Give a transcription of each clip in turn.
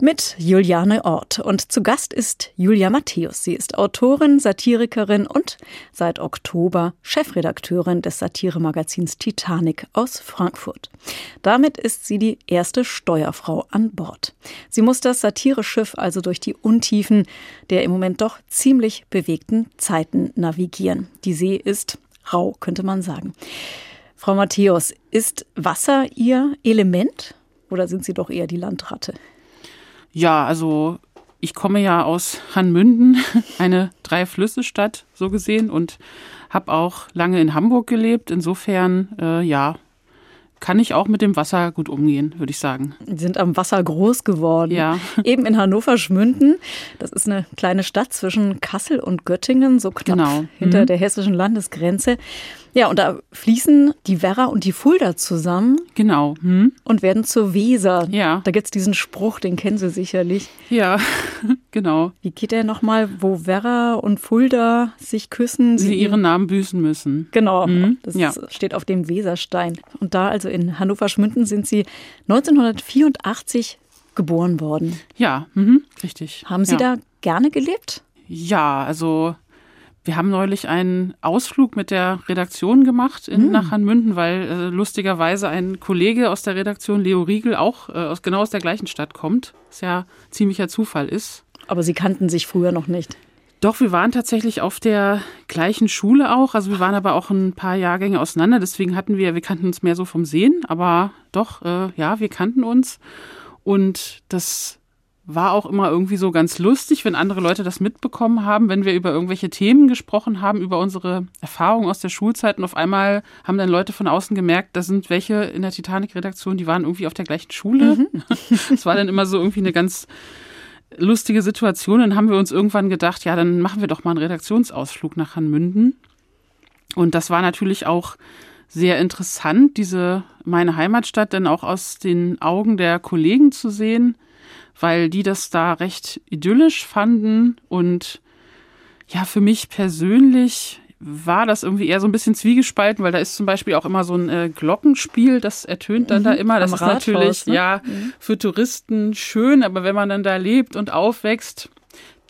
mit Juliane Ort. Und zu Gast ist Julia Matthäus. Sie ist Autorin, Satirikerin und seit Oktober Chefredakteurin des Satiremagazins Titanic aus Frankfurt. Damit ist sie die erste Steuerfrau an Bord. Sie muss das Satireschiff also durch die Untiefen der im Moment doch ziemlich bewegten Zeiten navigieren. Die See ist rau, könnte man sagen. Frau Matthäus, ist Wasser Ihr Element oder sind Sie doch eher die Landratte? Ja, also ich komme ja aus Hanmünden, eine Drei-Flüsse-Stadt so gesehen und habe auch lange in Hamburg gelebt. Insofern, äh, ja, kann ich auch mit dem Wasser gut umgehen, würde ich sagen. Sie sind am Wasser groß geworden. Ja. Eben in Hannover-Schmünden. Das ist eine kleine Stadt zwischen Kassel und Göttingen, so knapp genau. hinter mhm. der hessischen Landesgrenze. Ja, und da fließen die Werra und die Fulda zusammen. Genau. Hm. Und werden zur Weser. Ja. Da gibt es diesen Spruch, den kennen Sie sicherlich. Ja, genau. Wie geht der nochmal, wo Werra und Fulda sich küssen? Sie, sie ihren Namen büßen müssen. Genau, hm. das ja. steht auf dem Weserstein. Und da, also in Hannover-Schmünden, sind Sie 1984 geboren worden. Ja, mhm. richtig. Haben Sie ja. da gerne gelebt? Ja, also wir haben neulich einen Ausflug mit der Redaktion gemacht in, Mhm. nach Hanmünden, weil äh, lustigerweise ein Kollege aus der Redaktion, Leo Riegel, auch äh, aus, genau aus der gleichen Stadt kommt. Was ja ziemlicher Zufall ist. Aber Sie kannten sich früher noch nicht. Doch, wir waren tatsächlich auf der gleichen Schule auch. Also wir waren aber auch ein paar Jahrgänge auseinander. Deswegen hatten wir, wir kannten uns mehr so vom Sehen. Aber doch, äh, ja, wir kannten uns. Und das war auch immer irgendwie so ganz lustig, wenn andere Leute das mitbekommen haben, wenn wir über irgendwelche Themen gesprochen haben, über unsere Erfahrungen aus der Schulzeit und auf einmal haben dann Leute von außen gemerkt, da sind welche in der Titanic-Redaktion, die waren irgendwie auf der gleichen Schule. Mhm. Es war dann immer so irgendwie eine ganz lustige Situation. Dann haben wir uns irgendwann gedacht, ja, dann machen wir doch mal einen Redaktionsausflug nach Hanmünden. Und das war natürlich auch sehr interessant, diese meine Heimatstadt dann auch aus den Augen der Kollegen zu sehen weil die das da recht idyllisch fanden und ja, für mich persönlich war das irgendwie eher so ein bisschen zwiegespalten, weil da ist zum Beispiel auch immer so ein äh, Glockenspiel, das ertönt dann Mhm, da immer. Das ist Rathaus, natürlich ne? ja Mhm. für Touristen schön, aber wenn man dann da lebt und aufwächst,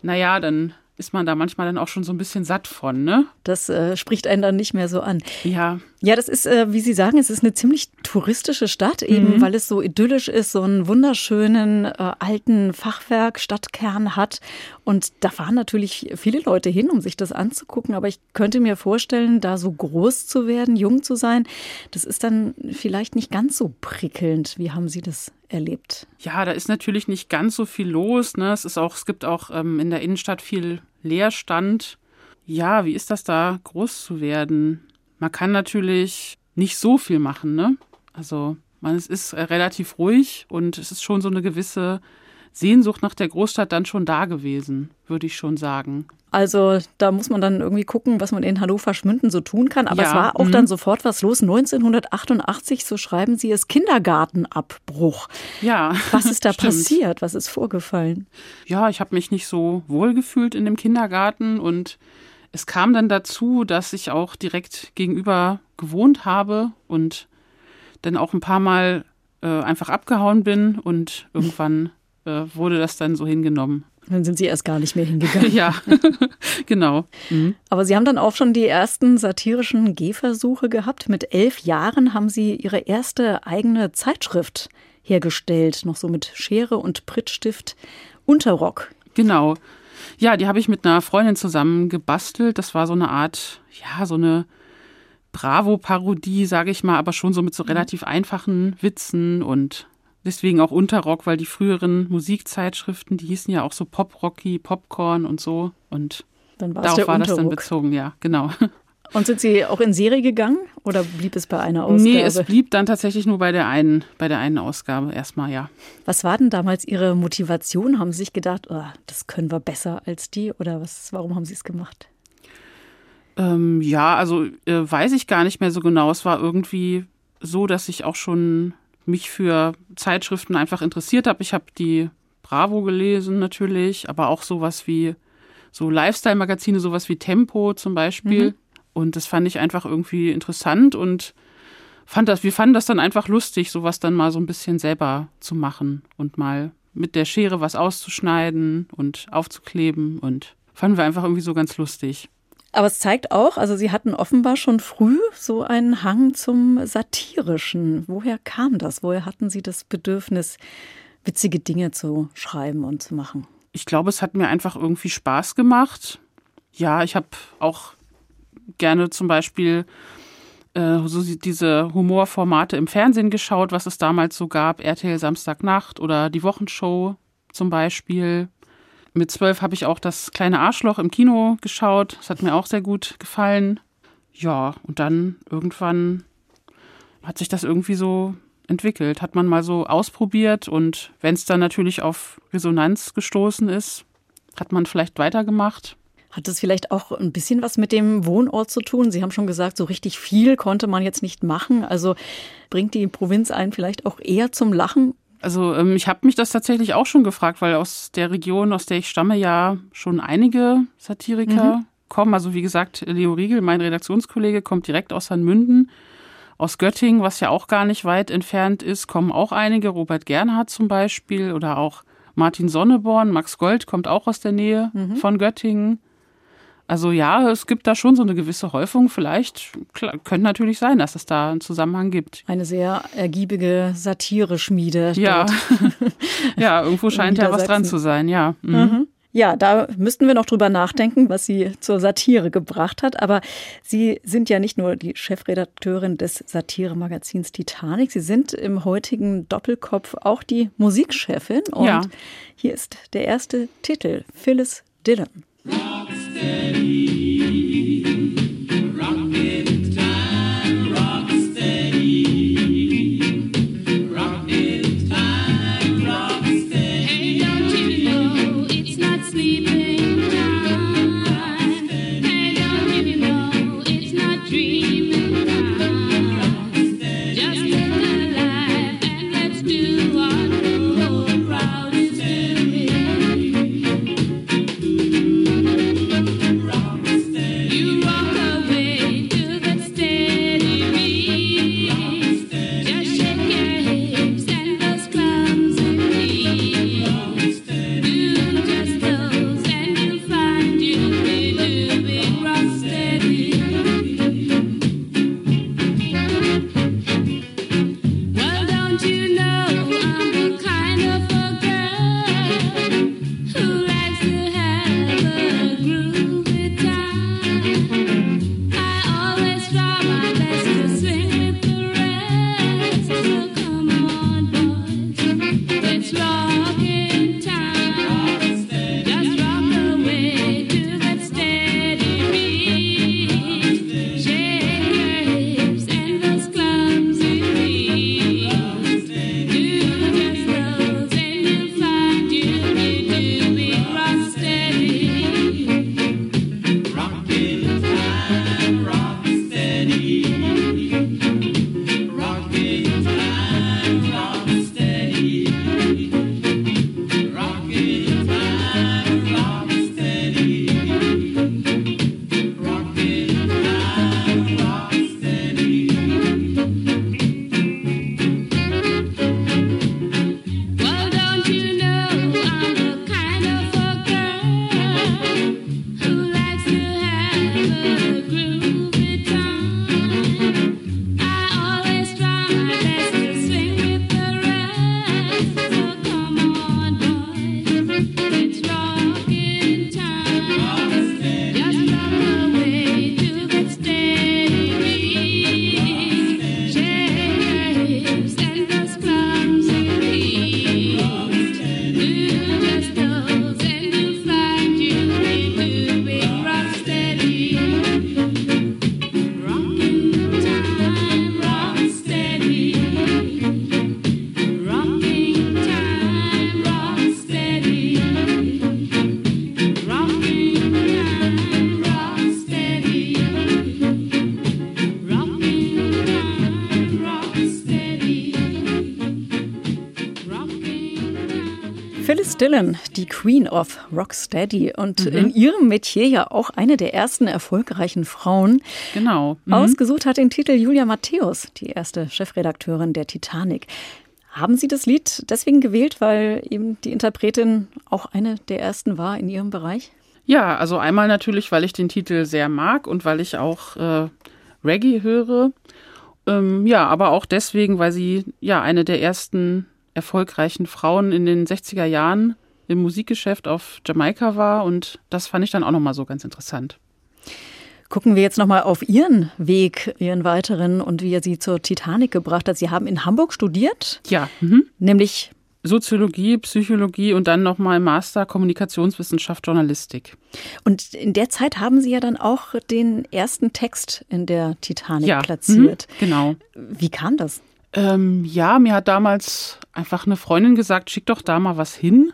naja, dann ist man da manchmal dann auch schon so ein bisschen satt von, ne? Das äh, spricht einen dann nicht mehr so an. Ja, Ja, das ist, äh, wie Sie sagen, es ist eine ziemlich touristische Stadt, eben Mhm. weil es so idyllisch ist, so einen wunderschönen äh, alten Fachwerk, Stadtkern hat. Und da fahren natürlich viele Leute hin, um sich das anzugucken. Aber ich könnte mir vorstellen, da so groß zu werden, jung zu sein, das ist dann vielleicht nicht ganz so prickelnd. Wie haben Sie das erlebt? Ja, da ist natürlich nicht ganz so viel los. Ne? Es ist auch, es gibt auch ähm, in der Innenstadt viel Leerstand. Ja, wie ist das da, groß zu werden? Man kann natürlich nicht so viel machen, ne? Also, man, es ist äh, relativ ruhig und es ist schon so eine gewisse Sehnsucht nach der Großstadt dann schon da gewesen, würde ich schon sagen. Also da muss man dann irgendwie gucken, was man in Hannover Schmünden so tun kann. Aber Ja, es war auch mhm. dann sofort was los. 1988, so schreiben Sie es, Kindergartenabbruch. Ja. Was ist da stimmt. passiert? Was ist vorgefallen? ja, ich habe mich nicht so wohl gefühlt in dem Kindergarten und es kam dann dazu, dass ich auch direkt gegenüber gewohnt habe und dann auch ein paar Mal äh, einfach abgehauen bin und irgendwann äh, wurde das dann so hingenommen. Dann sind Sie erst gar nicht mehr hingegangen. Ja, genau. Mhm. Aber Sie haben dann auch schon die ersten satirischen Gehversuche gehabt. Mit elf Jahren haben Sie Ihre erste eigene Zeitschrift hergestellt, noch so mit Schere und Prittstift. Unterrock. Genau. Ja, die habe ich mit einer Freundin zusammen gebastelt. Das war so eine Art, ja, so eine Bravo-Parodie, sage ich mal, aber schon so mit so relativ einfachen Witzen und deswegen auch Unterrock, weil die früheren Musikzeitschriften, die hießen ja auch so Pop-Rocky, Popcorn und so. Und Dann darauf war das dann Unterrock. bezogen, ja, genau. Und sind Sie auch in Serie gegangen oder blieb es bei einer Ausgabe? Nee, es blieb dann tatsächlich nur bei der einen, bei der einen Ausgabe erstmal, ja. Was war denn damals Ihre Motivation? Haben Sie sich gedacht, oh, das können wir besser als die? Oder was, warum haben Sie es gemacht? Ähm, ja, also äh, weiß ich gar nicht mehr so genau. Es war irgendwie so, dass ich auch schon mich für Zeitschriften einfach interessiert habe. Ich habe die Bravo gelesen natürlich, aber auch sowas wie so Lifestyle-Magazine, sowas wie Tempo zum Beispiel. Mhm. Und das fand ich einfach irgendwie interessant und fand das, wir fanden das dann einfach lustig, sowas dann mal so ein bisschen selber zu machen und mal mit der Schere was auszuschneiden und aufzukleben und fanden wir einfach irgendwie so ganz lustig. Aber es zeigt auch, also Sie hatten offenbar schon früh so einen Hang zum Satirischen. Woher kam das? Woher hatten Sie das Bedürfnis, witzige Dinge zu schreiben und zu machen? Ich glaube, es hat mir einfach irgendwie Spaß gemacht. Ja, ich habe auch gerne zum Beispiel äh, so diese Humorformate im Fernsehen geschaut, was es damals so gab. RTL Samstagnacht oder die Wochenshow zum Beispiel. Mit zwölf habe ich auch das kleine Arschloch im Kino geschaut. Das hat mir auch sehr gut gefallen. Ja, und dann irgendwann hat sich das irgendwie so entwickelt. Hat man mal so ausprobiert und wenn es dann natürlich auf Resonanz gestoßen ist, hat man vielleicht weitergemacht. Hat das vielleicht auch ein bisschen was mit dem Wohnort zu tun? Sie haben schon gesagt, so richtig viel konnte man jetzt nicht machen. Also bringt die Provinz einen vielleicht auch eher zum Lachen also ähm, ich habe mich das tatsächlich auch schon gefragt, weil aus der Region, aus der ich stamme, ja schon einige Satiriker mhm. kommen. Also wie gesagt, Leo Riegel, mein Redaktionskollege, kommt direkt aus Hanmünden. Aus Göttingen, was ja auch gar nicht weit entfernt ist, kommen auch einige. Robert Gernhardt zum Beispiel oder auch Martin Sonneborn. Max Gold kommt auch aus der Nähe mhm. von Göttingen. Also ja, es gibt da schon so eine gewisse Häufung. Vielleicht klar, könnte natürlich sein, dass es da einen Zusammenhang gibt. Eine sehr ergiebige Satire-Schmiede. Ja, ja, irgendwo scheint ja was dran zu sein. Ja. Mhm. Mhm. Ja, da müssten wir noch drüber nachdenken, was sie zur Satire gebracht hat. Aber Sie sind ja nicht nur die Chefredakteurin des Satiremagazins Titanic, Sie sind im heutigen Doppelkopf auch die Musikchefin. Und ja. hier ist der erste Titel, Phyllis Dillon. Rocksteady. Dillon, die Queen of Rocksteady und Mhm. in ihrem Metier ja auch eine der ersten erfolgreichen Frauen. Genau. Mhm. Ausgesucht hat den Titel Julia Matthäus, die erste Chefredakteurin der Titanic. Haben Sie das Lied deswegen gewählt, weil eben die Interpretin auch eine der ersten war in Ihrem Bereich? Ja, also einmal natürlich, weil ich den Titel sehr mag und weil ich auch äh, Reggae höre. Ähm, ja, aber auch deswegen, weil sie ja eine der ersten erfolgreichen Frauen in den 60er Jahren im Musikgeschäft auf Jamaika war und das fand ich dann auch nochmal so ganz interessant. Gucken wir jetzt nochmal auf Ihren Weg, Ihren weiteren und wie er Sie zur Titanic gebracht hat. Sie haben in Hamburg studiert, Ja, mhm. nämlich Soziologie, Psychologie und dann nochmal Master Kommunikationswissenschaft, Journalistik. Und in der Zeit haben Sie ja dann auch den ersten Text in der Titanic Ja, platziert. Mhm, genau. Wie kam das? Ähm, ja, mir hat damals einfach eine Freundin gesagt, schick doch da mal was hin.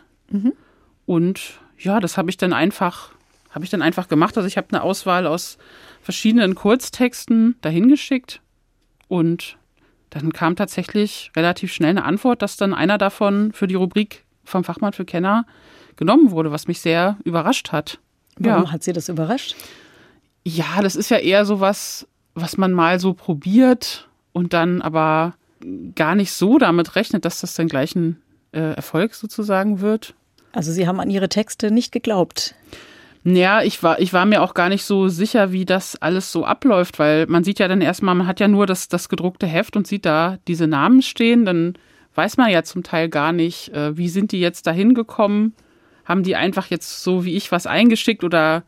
Und ja, das habe ich dann einfach, habe ich dann einfach gemacht. Also ich habe eine Auswahl aus verschiedenen Kurztexten dahin geschickt und dann kam tatsächlich relativ schnell eine Antwort, dass dann einer davon für die Rubrik vom Fachmann für Kenner genommen wurde, was mich sehr überrascht hat. Warum Ja. hat Sie das überrascht? Ja, das ist ja eher so was, was man mal so probiert und dann aber gar nicht so damit rechnet, dass das dann gleich ein äh, Erfolg sozusagen wird. Also Sie haben an Ihre Texte nicht geglaubt. Ja, ich war, ich war mir auch gar nicht so sicher, wie das alles so abläuft, weil man sieht ja dann erstmal, man hat ja nur das, das gedruckte Heft und sieht da diese Namen stehen, dann weiß man ja zum Teil gar nicht, äh, wie sind die jetzt da hingekommen? Haben die einfach jetzt so wie ich was eingeschickt oder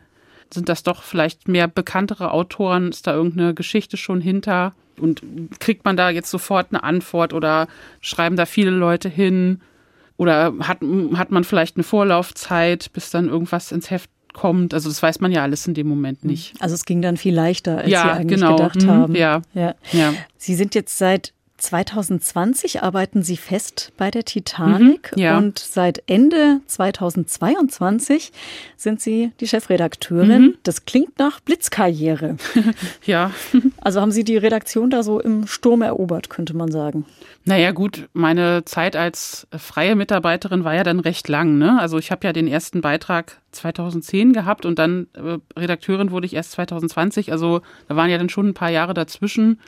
sind das doch vielleicht mehr bekanntere Autoren? Ist da irgendeine Geschichte schon hinter? Und kriegt man da jetzt sofort eine Antwort oder schreiben da viele Leute hin? Oder hat, hat man vielleicht eine Vorlaufzeit, bis dann irgendwas ins Heft kommt? Also das weiß man ja alles in dem Moment nicht. Also es ging dann viel leichter, als Ja, Sie eigentlich genau. gedacht Mhm, haben. ja. ja. Ja. Sie sind jetzt seit 2020 arbeiten Sie fest bei der Titanic Mhm, ja. und seit Ende 2022 sind Sie die Chefredakteurin. Mhm. Das klingt nach Blitzkarriere. Ja. Also haben Sie die Redaktion da so im Sturm erobert, könnte man sagen. Naja, gut, meine Zeit als freie Mitarbeiterin war ja dann recht lang. Ne? Also ich habe ja den ersten Beitrag 2010 gehabt und dann äh, Redakteurin wurde ich erst 2020. Also da waren ja dann schon ein paar Jahre dazwischen.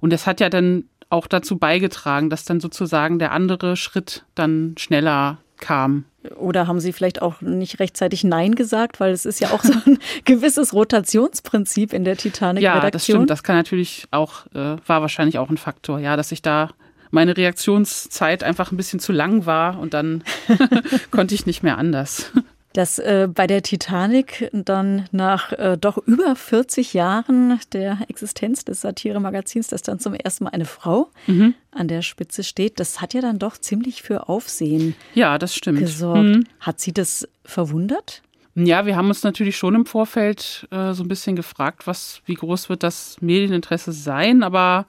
Und das hat ja dann auch dazu beigetragen, dass dann sozusagen der andere Schritt dann schneller kam. Oder haben Sie vielleicht auch nicht rechtzeitig Nein gesagt, weil es ist ja auch so ein gewisses Rotationsprinzip in der Titanic-Redaktion. Ja, das stimmt. Das kann natürlich auch, äh, war wahrscheinlich auch ein Faktor, ja, dass ich da meine Reaktionszeit einfach ein bisschen zu lang war und dann konnte ich nicht mehr anders. Dass äh, bei der Titanic dann nach äh, doch über 40 Jahren der Existenz des Satire-Magazins, dass dann zum ersten Mal eine Frau Mhm. an der Spitze steht, das hat ja dann doch ziemlich für Aufsehen Ja, das stimmt. gesorgt. Mhm. Hat Sie das verwundert? Ja, wir haben uns natürlich schon im Vorfeld äh, so ein bisschen gefragt, was, wie groß wird das Medieninteresse sein, aber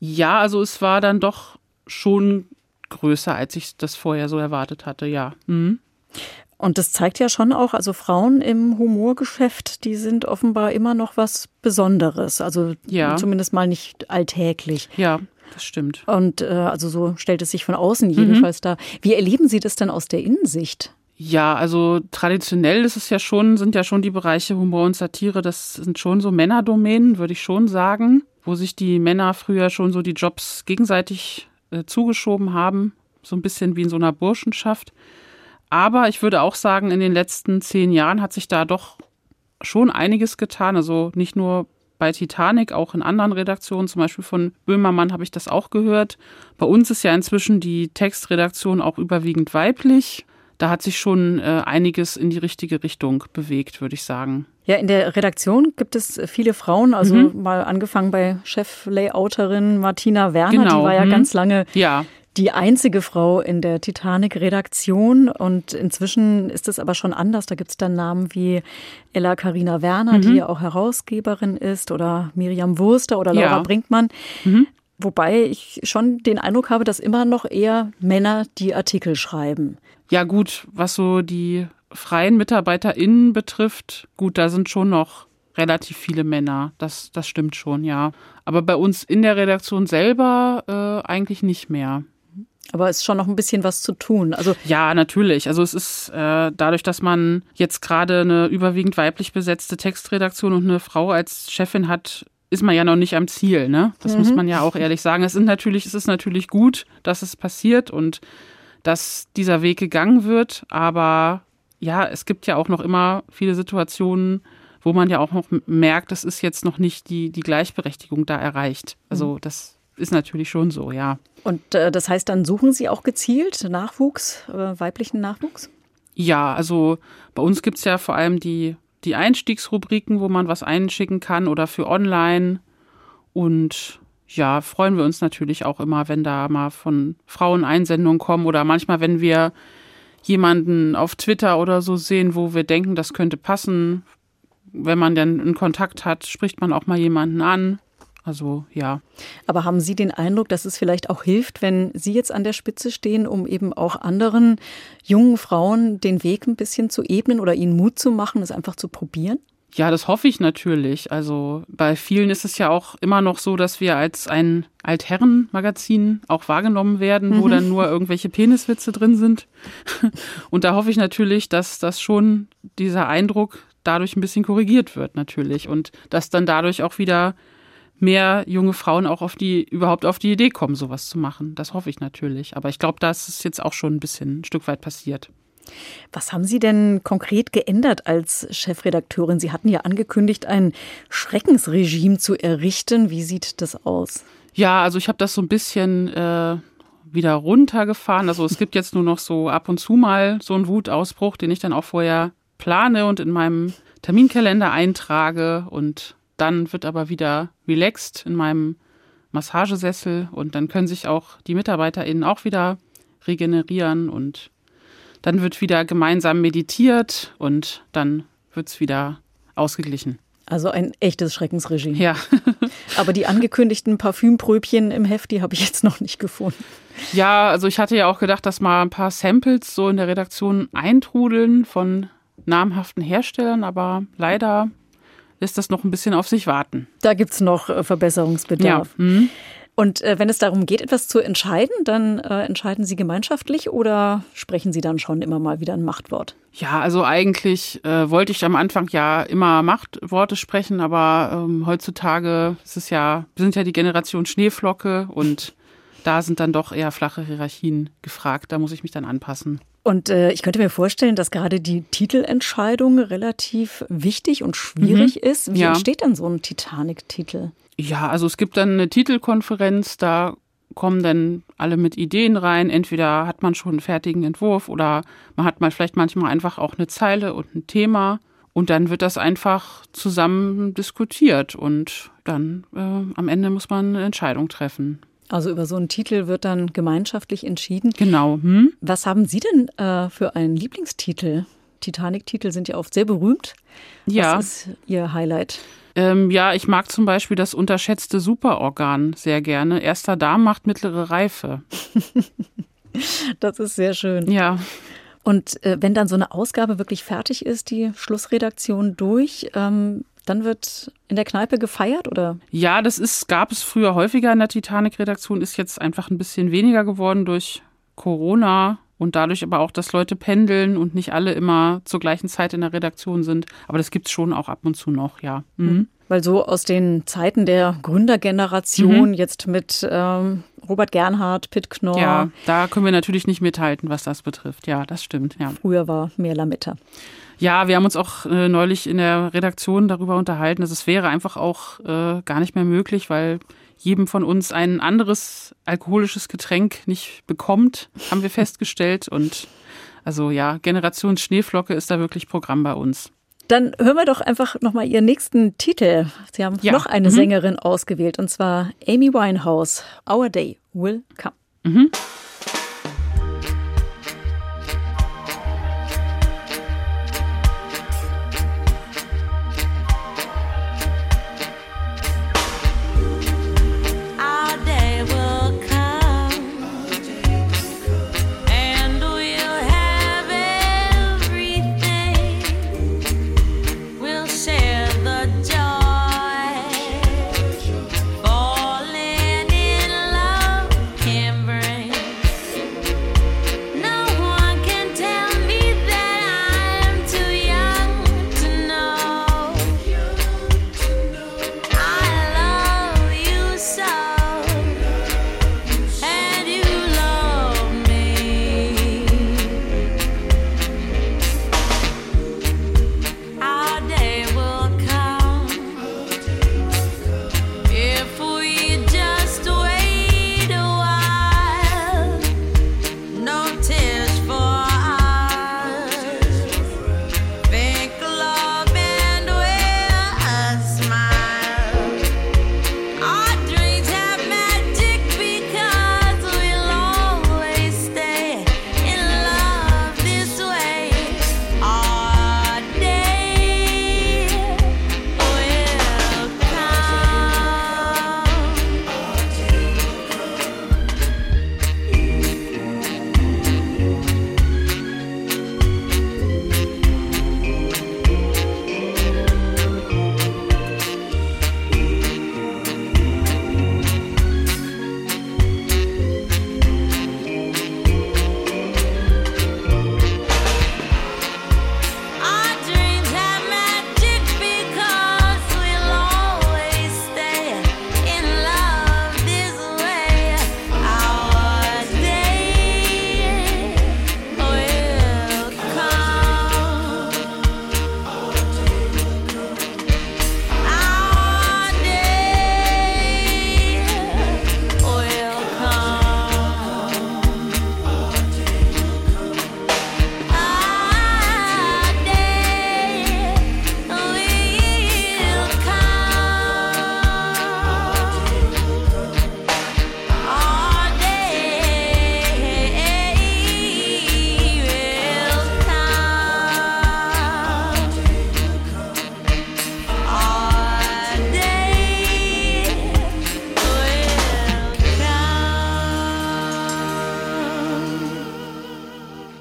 ja, also es war dann doch schon größer, als ich das vorher so erwartet hatte, ja. Mhm. Und das zeigt ja schon auch, also Frauen im Humorgeschäft, die sind offenbar immer noch was Besonderes. Also Ja. zumindest mal nicht alltäglich. Ja, das stimmt. Und äh, also so stellt es sich von außen Mhm. jedenfalls dar. Wie erleben Sie das denn aus der Innensicht? Ja, also traditionell ist es ja schon, sind ja schon die Bereiche Humor und Satire, das sind schon so Männerdomänen, würde ich schon sagen, wo sich die Männer früher schon so die Jobs gegenseitig äh, zugeschoben haben, so ein bisschen wie in so einer Burschenschaft. Aber ich würde auch sagen, in den letzten zehn Jahren hat sich da doch schon einiges getan. Also nicht nur bei Titanic, auch in anderen Redaktionen, zum Beispiel von Böhmermann habe ich das auch gehört. Bei uns ist ja inzwischen die Textredaktion auch überwiegend weiblich. Da hat sich schon äh, einiges in die richtige Richtung bewegt, würde ich sagen. Ja, in der Redaktion gibt es viele Frauen, also Mhm. mal angefangen bei Cheflayouterin Martina Werner, Genau, die war ja mhm. ganz lange Ja, die einzige Frau in der Titanic-Redaktion und inzwischen ist es aber schon anders. Da gibt es dann Namen wie Ella Karina Werner, Mhm. die ja auch Herausgeberin ist, oder Miriam Wurster oder Laura Ja. Mhm. Brinkmann. Wobei ich schon den Eindruck habe, dass immer noch eher Männer die Artikel schreiben. ja gut, was so die freien MitarbeiterInnen betrifft, gut, da sind schon noch relativ viele Männer. Das, das stimmt schon, ja. Aber bei uns in der Redaktion selber äh, eigentlich nicht mehr. Aber es ist schon noch ein bisschen was zu tun. Also ja, natürlich. Also es ist äh, dadurch, dass man jetzt gerade eine überwiegend weiblich besetzte Textredaktion und eine Frau als Chefin hat, ist man ja noch nicht am Ziel, ne? Das mhm. muss man ja auch ehrlich sagen. Es, sind natürlich, es ist natürlich gut, dass es passiert und dass dieser Weg gegangen wird, aber ja, es gibt ja auch noch immer viele Situationen, wo man ja auch noch merkt, es ist jetzt noch nicht die, die Gleichberechtigung da erreicht. Also mhm. das ist natürlich schon so, ja. Und äh, das heißt, dann suchen Sie auch gezielt Nachwuchs, äh, weiblichen Nachwuchs? Ja, also bei uns gibt es ja vor allem die, die Einstiegsrubriken, wo man was einschicken kann oder für online. Und ja, freuen wir uns natürlich auch immer, wenn da mal von Frauen Einsendungen kommen oder manchmal, wenn wir jemanden auf Twitter oder so sehen, wo wir denken, das könnte passen. Wenn man dann einen Kontakt hat, spricht man auch mal jemanden an. Also ja. Aber haben Sie den Eindruck, dass es vielleicht auch hilft, wenn Sie jetzt an der Spitze stehen, um eben auch anderen jungen Frauen den Weg ein bisschen zu ebnen oder ihnen Mut zu machen, es einfach zu probieren? Ja, das hoffe ich natürlich. Also bei vielen ist es ja auch immer noch so, dass wir als ein Altherrenmagazin auch wahrgenommen werden, wo mhm. dann nur irgendwelche Peniswitze drin sind. Und da hoffe ich natürlich, dass das schon dieser Eindruck dadurch ein bisschen korrigiert wird natürlich und dass dann dadurch auch wieder mehr junge Frauen auch auf die, überhaupt auf die Idee kommen, sowas zu machen. Das hoffe ich natürlich. Aber ich glaube, das ist jetzt auch schon ein bisschen ein Stück weit passiert. Was haben Sie denn konkret geändert als Chefredakteurin? Sie hatten ja angekündigt, ein Schreckensregime zu errichten. Wie sieht das aus? Ja, also ich habe das so ein bisschen äh, wieder runtergefahren. Also es gibt jetzt nur noch so ab und zu mal so einen Wutausbruch, den ich dann auch vorher plane und in meinem Terminkalender eintrage und dann wird aber wieder relaxed in meinem Massagesessel und dann können sich auch die MitarbeiterInnen auch wieder regenerieren und dann wird wieder gemeinsam meditiert und dann wird es wieder ausgeglichen. Also ein echtes Schreckensregime. Ja. Aber die angekündigten Parfümpröbchen im Heft, die habe ich jetzt noch nicht gefunden. Ja, also ich hatte ja auch gedacht, dass mal ein paar Samples so in der Redaktion eintrudeln von namhaften Herstellern, aber leider lässt das noch ein bisschen auf sich warten. Da gibt es noch äh, Verbesserungsbedarf. Ja. Mhm. Und äh, wenn es darum geht, etwas zu entscheiden, dann äh, entscheiden Sie gemeinschaftlich oder sprechen Sie dann schon immer mal wieder ein Machtwort? Ja, also eigentlich äh, wollte ich am Anfang ja immer Machtworte sprechen, aber ähm, heutzutage ist es ja, sind ja die Generation Schneeflocke und da sind dann doch eher flache Hierarchien gefragt. Da muss ich mich dann anpassen. Und äh, ich könnte mir vorstellen, dass gerade die Titelentscheidung relativ wichtig und schwierig mhm. ist. Wie ja. entsteht denn so ein Titanic-Titel? Ja, also es gibt dann eine Titelkonferenz, da kommen dann alle mit Ideen rein. Entweder hat man schon einen fertigen Entwurf oder man hat mal vielleicht manchmal einfach auch eine Zeile und ein Thema. Und dann wird das einfach zusammen diskutiert und dann äh, am Ende muss man eine Entscheidung treffen. Also über so einen Titel wird dann gemeinschaftlich entschieden. Genau. Hm? Was haben Sie denn äh, für einen Lieblingstitel? Titanic-Titel sind ja oft sehr berühmt. Ja. Was ist Ihr Highlight? Ähm, ja, ich mag zum Beispiel das unterschätzte Superorgan sehr gerne. Erster Darm macht mittlere Reife. das ist sehr schön. Ja. Und äh, wenn dann so eine Ausgabe wirklich fertig ist, die Schlussredaktion durch, ähm, dann wird in der Kneipe gefeiert oder? Ja, das ist, gab es früher häufiger in der Titanic-Redaktion, ist jetzt einfach ein bisschen weniger geworden durch Corona und dadurch aber auch, dass Leute pendeln und nicht alle immer zur gleichen Zeit in der Redaktion sind. Aber das gibt es schon auch ab und zu noch, ja. Mhm. Weil so aus den Zeiten der Gründergeneration, mhm. jetzt mit ähm, Robert Gernhardt, Pitt Knorr. Ja, da können wir natürlich nicht mithalten, was das betrifft. Ja, das stimmt. Ja. Früher war mehr Lametta. Ja, wir haben uns auch äh, neulich in der Redaktion darüber unterhalten, dass es wäre einfach auch äh, gar nicht mehr möglich, weil jedem von uns ein anderes alkoholisches Getränk nicht bekommt, haben wir festgestellt. Und also ja, Generation Schneeflocke ist da wirklich Programm bei uns. Dann hören wir doch einfach nochmal Ihren nächsten Titel. Sie haben ja. noch eine mhm. Sängerin ausgewählt, und zwar Amy Winehouse. Our Day Will Come. Mhm.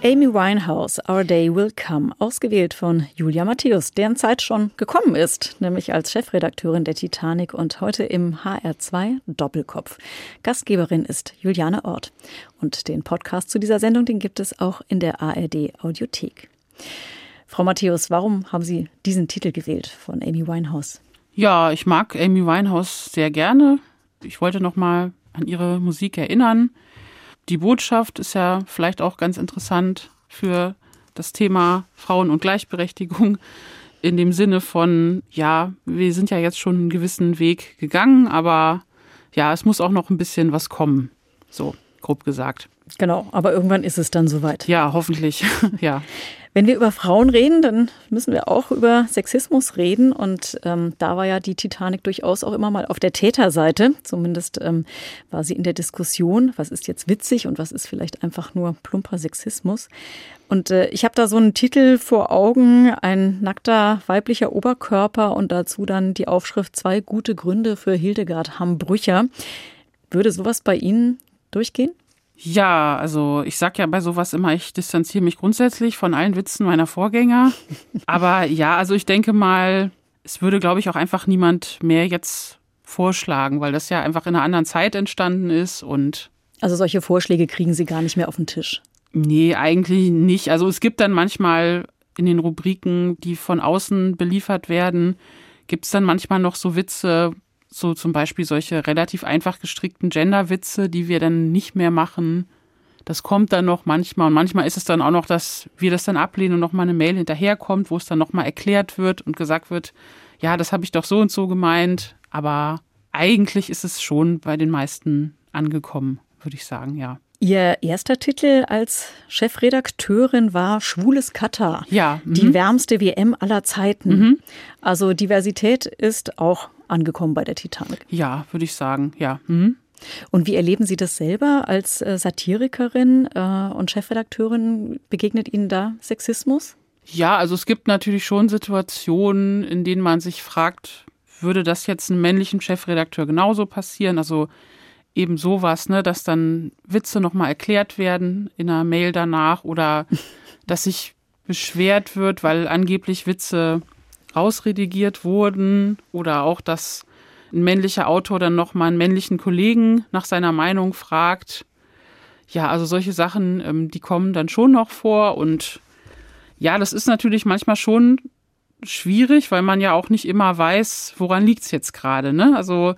Amy Winehouse, Our Day Will Come, ausgewählt von Julia Matthäus, deren Zeit schon gekommen ist, nämlich als Chefredakteurin der Titanic und heute im HR2 Doppelkopf. Gastgeberin ist Juliane Ort. Und den Podcast zu dieser Sendung, den gibt es auch in der ARD Audiothek. Frau Matthäus, warum haben Sie diesen Titel gewählt von Amy Winehouse? Ja, ich mag Amy Winehouse sehr gerne. Ich wollte noch mal an ihre Musik erinnern. Die Botschaft ist ja vielleicht auch ganz interessant für das Thema Frauen und Gleichberechtigung in dem Sinne von, ja, wir sind ja jetzt schon einen gewissen Weg gegangen, aber ja, es muss auch noch ein bisschen was kommen. So, grob gesagt. Genau, aber irgendwann ist es dann soweit. Ja, hoffentlich. ja. Wenn wir über Frauen reden, dann müssen wir auch über Sexismus reden. Und ähm, da war ja die Titanic durchaus auch immer mal auf der Täterseite. Zumindest ähm, war sie in der Diskussion, was ist jetzt witzig und was ist vielleicht einfach nur plumper Sexismus. Und äh, ich habe da so einen Titel vor Augen, ein nackter weiblicher Oberkörper und dazu dann die Aufschrift Zwei gute Gründe für Hildegard Hambrücher. Würde sowas bei Ihnen durchgehen? Ja, also ich sag ja bei sowas immer, ich distanziere mich grundsätzlich von allen Witzen meiner Vorgänger. Aber ja, also ich denke mal, es würde, glaube ich, auch einfach niemand mehr jetzt vorschlagen, weil das ja einfach in einer anderen Zeit entstanden ist und. Also solche Vorschläge kriegen Sie gar nicht mehr auf den Tisch. Nee, eigentlich nicht. Also es gibt dann manchmal in den Rubriken, die von außen beliefert werden, gibt es dann manchmal noch so Witze, so zum Beispiel solche relativ einfach gestrickten Genderwitze, die wir dann nicht mehr machen. Das kommt dann noch manchmal und manchmal ist es dann auch noch, dass wir das dann ablehnen und nochmal eine Mail hinterherkommt, wo es dann nochmal erklärt wird und gesagt wird, ja, das habe ich doch so und so gemeint, aber eigentlich ist es schon bei den meisten angekommen, würde ich sagen, ja. Ihr erster Titel als Chefredakteurin war Schwules Katar. Ja. Mhm. Die wärmste WM aller Zeiten. Mhm. Also Diversität ist auch angekommen bei der Titanic. Ja, würde ich sagen, ja. Mhm. Und wie erleben Sie das selber als äh, Satirikerin äh, und Chefredakteurin? Begegnet Ihnen da Sexismus? Ja, also es gibt natürlich schon Situationen, in denen man sich fragt, würde das jetzt einem männlichen Chefredakteur genauso passieren? Also eben sowas, ne, dass dann Witze nochmal erklärt werden in einer Mail danach oder dass sich beschwert wird, weil angeblich Witze rausredigiert wurden oder auch, dass ein männlicher Autor dann nochmal einen männlichen Kollegen nach seiner Meinung fragt. Ja, also solche Sachen, ähm, die kommen dann schon noch vor und ja, das ist natürlich manchmal schon schwierig, weil man ja auch nicht immer weiß, woran liegt es jetzt gerade. Ne? Also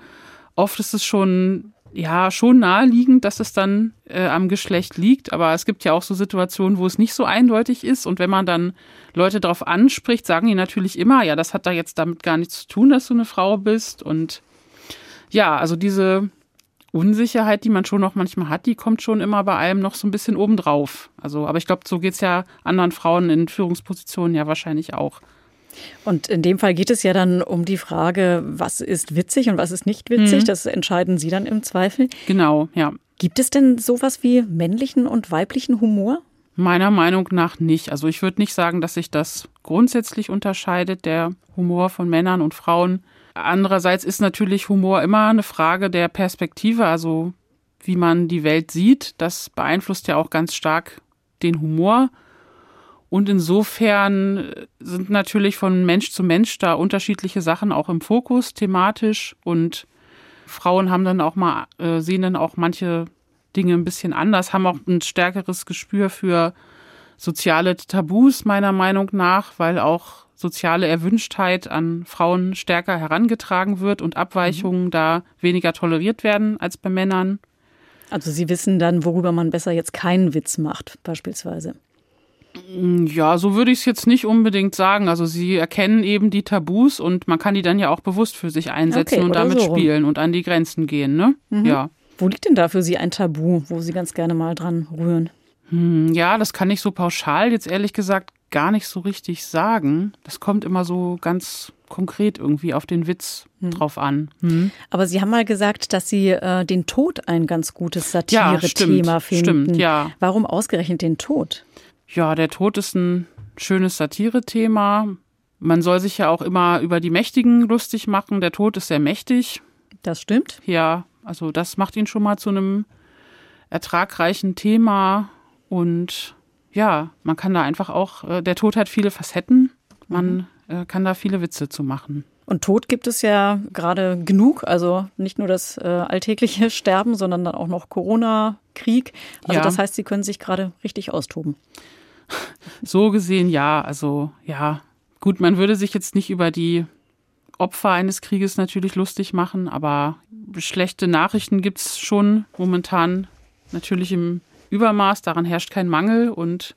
oft ist es schon ja schon naheliegend, dass es dann äh, am Geschlecht liegt, aber es gibt ja auch so Situationen, wo es nicht so eindeutig ist und wenn man dann Leute darauf anspricht, sagen die natürlich immer, ja, das hat da jetzt damit gar nichts zu tun, dass du eine Frau bist und ja, also diese Unsicherheit, die man schon noch manchmal hat, die kommt schon immer bei allem noch so ein bisschen obendrauf. Also, aber ich glaube, so geht es ja anderen Frauen in Führungspositionen ja wahrscheinlich auch. Und in dem Fall geht es ja dann um die Frage, was ist witzig und was ist nicht witzig. Mhm. Das entscheiden Sie dann im Zweifel. Genau, ja. Gibt es denn sowas wie männlichen und weiblichen Humor? Meiner Meinung nach nicht. Also ich würde nicht sagen, dass sich das grundsätzlich unterscheidet, der Humor von Männern und Frauen. Andererseits ist natürlich Humor immer eine Frage der Perspektive, also wie man die Welt sieht. Das beeinflusst ja auch ganz stark den Humor. Und insofern sind natürlich von Mensch zu Mensch da unterschiedliche Sachen auch im Fokus thematisch und Frauen haben dann auch mal, äh, sehen dann auch manche Dinge ein bisschen anders, haben auch ein stärkeres Gespür für soziale Tabus meiner Meinung nach, weil auch soziale Erwünschtheit an Frauen stärker herangetragen wird und Abweichungen mhm. da weniger toleriert werden als bei Männern. Also Sie wissen dann, worüber man besser jetzt keinen Witz macht, beispielsweise. Ja, so würde ich es jetzt nicht unbedingt sagen. Also sie erkennen eben die Tabus und man kann die dann ja auch bewusst für sich einsetzen okay, und damit so spielen und an die Grenzen gehen, ne? Mhm. Ja. Wo liegt denn da für Sie ein Tabu, wo Sie ganz gerne mal dran rühren? Hm, ja, das kann ich so pauschal jetzt ehrlich gesagt gar nicht so richtig sagen. Das kommt immer so ganz konkret irgendwie auf den Witz hm. drauf an. Hm. Aber Sie haben mal gesagt, dass Sie äh, den Tod ein ganz gutes Satire-Thema ja, finden. Stimmt, ja. Warum ausgerechnet den Tod? Ja, der Tod ist ein schönes Satire-Thema. Man soll sich ja auch immer über die Mächtigen lustig machen. Der Tod ist sehr mächtig. Das stimmt. Ja, also das macht ihn schon mal zu einem ertragreichen Thema. Und ja, man kann da einfach auch, äh, der Tod hat viele Facetten, man mhm. äh, kann da viele Witze zu machen. Und Tod gibt es ja gerade genug, also nicht nur das äh, alltägliche Sterben, sondern dann auch noch Corona-Krieg. Also ja. das heißt, Sie können sich gerade richtig austoben. So gesehen ja, also ja, gut, man würde sich jetzt nicht über die Opfer eines Krieges natürlich lustig machen, aber schlechte Nachrichten gibt es schon momentan natürlich im Übermaß, daran herrscht kein Mangel und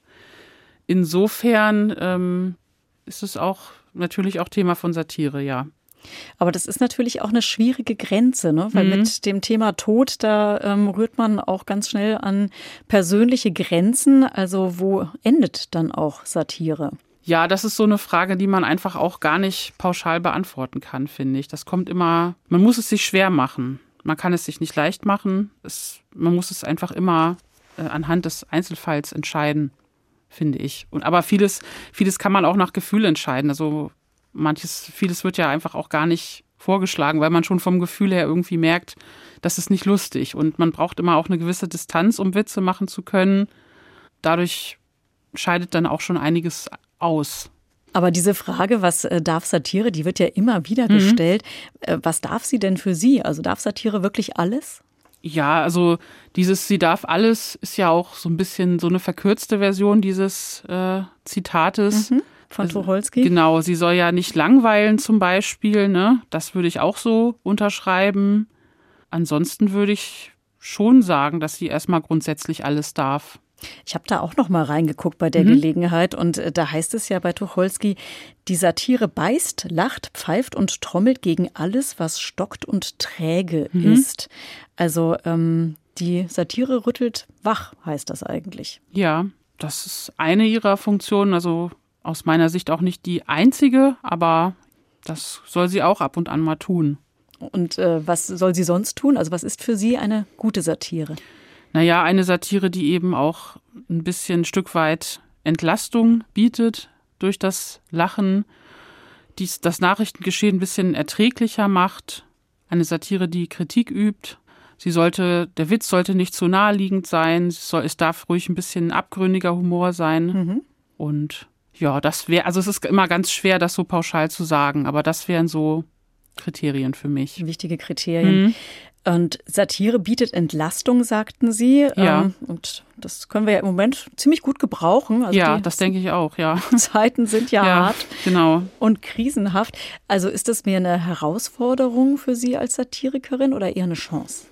insofern ähm, ist es auch natürlich auch Thema von Satire, ja. Aber das ist natürlich auch eine schwierige Grenze, ne? weil mhm. mit dem Thema Tod, da ähm, rührt man auch ganz schnell an persönliche Grenzen. Also wo endet dann auch Satire? Ja, das ist so eine Frage, die man einfach auch gar nicht pauschal beantworten kann, finde ich. Das kommt immer, man muss es sich schwer machen. Man kann es sich nicht leicht machen. Es, man muss es einfach immer äh, anhand des Einzelfalls entscheiden, finde ich. Und aber vieles, vieles kann man auch nach Gefühl entscheiden. Also manches, vieles wird ja einfach auch gar nicht vorgeschlagen, weil man schon vom Gefühl her irgendwie merkt, das ist nicht lustig. Und man braucht immer auch eine gewisse Distanz, um Witze machen zu können. Dadurch scheidet dann auch schon einiges aus. Aber diese Frage, was äh, darf Satire, die wird ja immer wieder mhm. gestellt. Mhm. Was darf sie denn für Sie? Also darf Satire wirklich alles? Ja, also dieses Sie darf alles ist ja auch so ein bisschen so eine verkürzte Version dieses äh, Zitates. Mhm, von Tucholsky. Genau, sie soll ja nicht langweilen zum Beispiel, ne? Das würde ich auch so unterschreiben. Ansonsten würde ich schon sagen, dass sie erstmal grundsätzlich alles darf. Ich habe da auch noch mal reingeguckt bei der mhm. Gelegenheit und äh, da heißt es ja bei Tucholsky, die Satire beißt, lacht, pfeift und trommelt gegen alles, was stockt und träge mhm. ist. Also ähm, die Satire rüttelt wach, heißt das eigentlich. Ja, das ist eine ihrer Funktionen, also aus meiner Sicht auch nicht die einzige, aber das soll sie auch ab und an mal tun. Und äh, was soll sie sonst tun? Also was ist für Sie eine gute Satire? naja, eine Satire, die eben auch ein bisschen ein Stück weit Entlastung bietet durch das Lachen, die das Nachrichtengeschehen ein bisschen erträglicher macht. Eine Satire, die Kritik übt. Sie sollte, der Witz sollte nicht zu naheliegend sein. Es, soll, es darf ruhig ein bisschen abgründiger Humor sein. Mhm. Und ja, das wäre, also es ist immer ganz schwer, das so pauschal zu sagen, aber das wären so Kriterien für mich. Wichtige Kriterien. Mhm. Und Satire bietet Entlastung, sagten Sie. Ja. Ähm, und das können wir ja im Moment ziemlich gut gebrauchen. Also ja, das denke ich auch, ja. Zeiten sind ja, ja, hart genau. und krisenhaft. Also ist das mehr eine Herausforderung für Sie als Satirikerin oder eher eine Chance?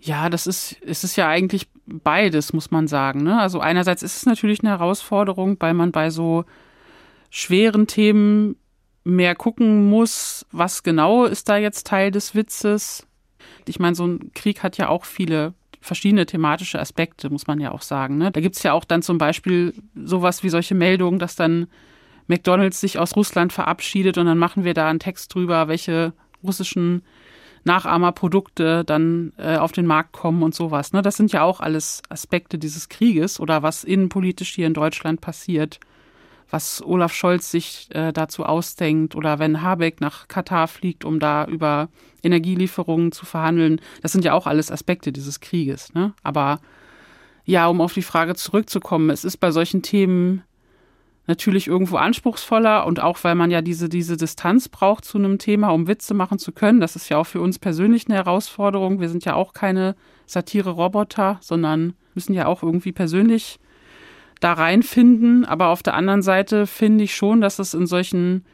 Ja, das ist, es ist ja eigentlich beides, muss man sagen. Ne? Also einerseits ist es natürlich eine Herausforderung, weil man bei so schweren Themen mehr gucken muss, was genau ist da jetzt Teil des Witzes ich meine, so ein Krieg hat ja auch viele verschiedene thematische Aspekte, muss man ja auch sagen. Ne? Da gibt es ja auch dann zum Beispiel sowas wie solche Meldungen, dass dann McDonalds sich aus Russland verabschiedet und dann machen wir da einen Text drüber, welche russischen Nachahmerprodukte dann äh, auf den Markt kommen und sowas. Ne? Das sind ja auch alles Aspekte dieses Krieges oder was innenpolitisch hier in Deutschland passiert was Olaf Scholz sich äh, dazu ausdenkt oder wenn Habeck nach Katar fliegt, um da über Energielieferungen zu verhandeln. Das sind ja auch alles Aspekte dieses Krieges. Ne? Aber ja, um auf die Frage zurückzukommen, es ist bei solchen Themen natürlich irgendwo anspruchsvoller und auch weil man ja diese, diese Distanz braucht zu einem Thema, um Witze machen zu können. Das ist ja auch für uns persönlich eine Herausforderung. Wir sind ja auch keine Satire-Roboter, sondern müssen ja auch irgendwie persönlich da reinfinden. Aber auf der anderen Seite finde ich schon, dass es in solchen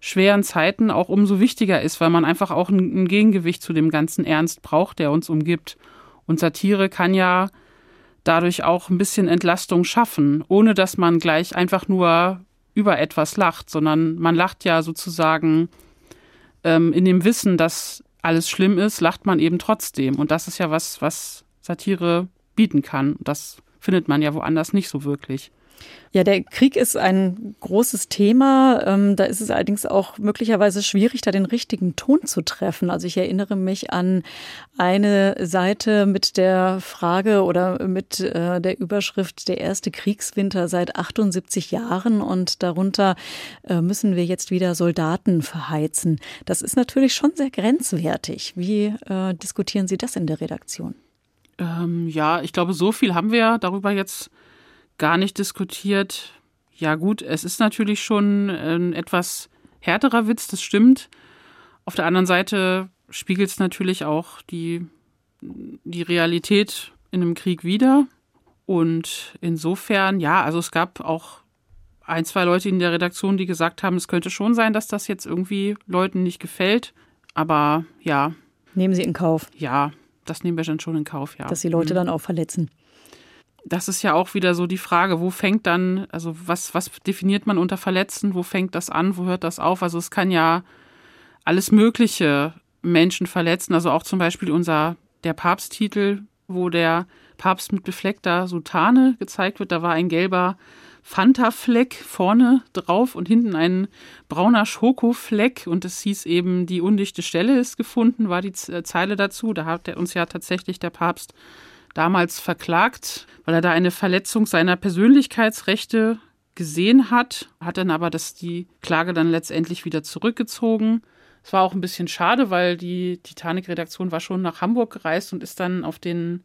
schweren Zeiten auch umso wichtiger ist, weil man einfach auch ein, Gegengewicht zu dem ganzen Ernst braucht, der uns umgibt. Und Satire kann ja dadurch auch ein bisschen Entlastung schaffen, ohne dass man gleich einfach nur über etwas lacht, sondern man lacht ja sozusagen ähm, in dem Wissen, dass alles schlimm ist, lacht man eben trotzdem. Und das ist ja was, was Satire bieten kann. Das findet man ja woanders nicht so wirklich. Ja, der Krieg ist ein großes Thema. Ähm, da ist es allerdings auch möglicherweise schwierig, da den richtigen Ton zu treffen. Also ich erinnere mich an eine Seite mit der Frage oder mit äh, der Überschrift der erste Kriegswinter seit 78 Jahren und darunter äh, müssen wir jetzt wieder Soldaten verheizen. Das ist natürlich schon sehr grenzwertig. Wie äh, diskutieren Sie das in der Redaktion? Ähm, ja, ich glaube, so viel haben wir darüber jetzt gar nicht diskutiert. Ja gut, es ist natürlich schon ein etwas härterer Witz, das stimmt. Auf der anderen Seite spiegelt es natürlich auch die, die Realität in einem Krieg wider. Und insofern, ja, also es gab auch ein, zwei Leute in der Redaktion, die gesagt haben, es könnte schon sein, dass das jetzt irgendwie Leuten nicht gefällt. Aber ja. Nehmen Sie in Kauf. Ja, das nehmen wir dann schon in Kauf, ja. Dass die Leute mhm. dann auch verletzen. Das ist ja auch wieder so die Frage, wo fängt dann, also was, was definiert man unter Verletzen, wo fängt das an, wo hört das auf? Also es kann ja alles Mögliche Menschen verletzen, also auch zum Beispiel unser, der Papsttitel, wo der Papst mit befleckter Sutane gezeigt wird, da war ein gelber Fanta-Fleck vorne drauf und hinten ein brauner Schokofleck. Und es hieß eben, die undichte Stelle ist gefunden, war die Zeile dazu. Da hat uns ja tatsächlich der Papst damals verklagt, weil er da eine Verletzung seiner Persönlichkeitsrechte gesehen hat, hat dann aber das, die Klage dann letztendlich wieder zurückgezogen. Es war auch ein bisschen schade, weil die Titanic-Redaktion war schon nach Hamburg gereist und ist dann auf den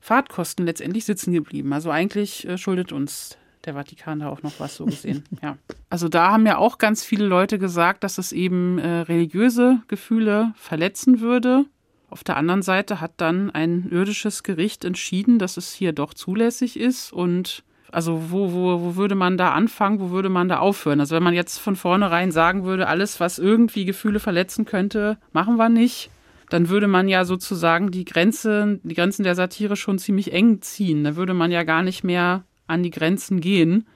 Fahrtkosten letztendlich sitzen geblieben. Also eigentlich äh, schuldet uns der Vatikan da auch noch was so gesehen. ja. Also da haben ja auch ganz viele Leute gesagt, dass es eben äh, religiöse Gefühle verletzen würde. Auf der anderen Seite hat dann ein irdisches Gericht entschieden, dass es hier doch zulässig ist und also wo, wo, wo würde man da anfangen, wo würde man da aufhören? Also wenn man jetzt von vornherein sagen würde, alles, was irgendwie Gefühle verletzen könnte, machen wir nicht, dann würde man ja sozusagen die Grenze, die Grenzen der Satire schon ziemlich eng ziehen. Da würde man ja gar nicht mehr an die Grenzen gehen.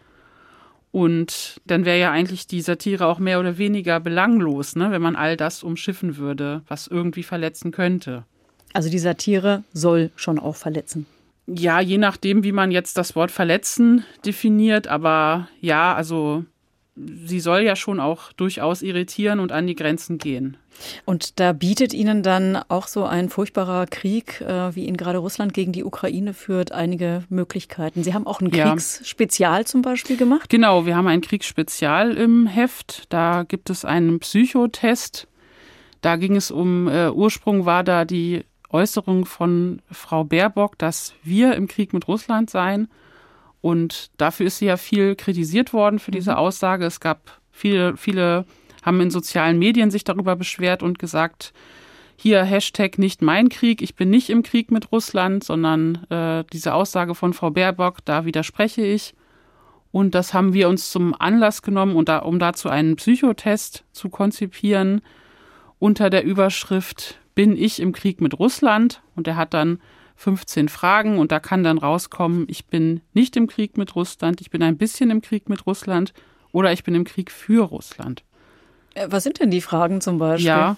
Und dann wäre ja eigentlich die Satire auch mehr oder weniger belanglos, ne, wenn man all das umschiffen würde, was irgendwie verletzen könnte. Also die Satire soll schon auch verletzen. Ja, je nachdem, wie man jetzt das Wort verletzen definiert, aber ja, also sie soll ja schon auch durchaus irritieren und an die Grenzen gehen. Und da bietet Ihnen dann auch so ein furchtbarer Krieg, äh, wie ihn gerade Russland gegen die Ukraine führt, einige Möglichkeiten. Sie haben auch ein Kriegsspezial ja. zum Beispiel gemacht? Genau, wir haben ein Kriegsspezial im Heft. Da gibt es einen Psychotest. Da ging es um, äh, Ursprung war da die Äußerung von Frau Baerbock, dass wir im Krieg mit Russland seien. Und dafür ist sie ja viel kritisiert worden für diese mhm. Aussage. Es gab viele, viele haben in sozialen Medien sich darüber beschwert und gesagt, hier Hashtag nicht mein Krieg, ich bin nicht im Krieg mit Russland, sondern äh, diese Aussage von Frau Baerbock, da widerspreche ich. Und das haben wir uns zum Anlass genommen, um, da, um dazu einen Psychotest zu konzipieren unter der Überschrift Bin ich im Krieg mit Russland? Und er hat dann 15 Fragen und da kann dann rauskommen, ich bin nicht im Krieg mit Russland, ich bin ein bisschen im Krieg mit Russland oder ich bin im Krieg für Russland. Äh, was sind denn die Fragen zum Beispiel? Ja,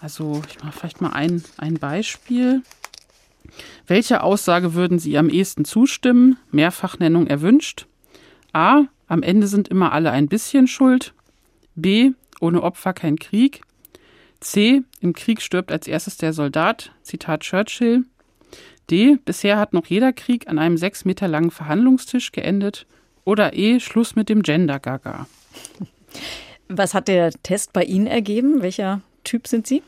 also ich mache vielleicht mal ein, ein Beispiel. Welche Aussage würden Sie am ehesten zustimmen? Mehrfachnennung erwünscht. A. Am Ende sind immer alle ein bisschen schuld. B. Ohne Opfer kein Krieg. C. Im Krieg stirbt als erstes der Soldat. Zitat Churchill. D. Bisher hat noch jeder Krieg an einem sechs Meter langen Verhandlungstisch geendet. Oder E. Schluss mit dem Gender-Gaga. Was hat der Test bei Ihnen ergeben? Welcher Typ sind Sie?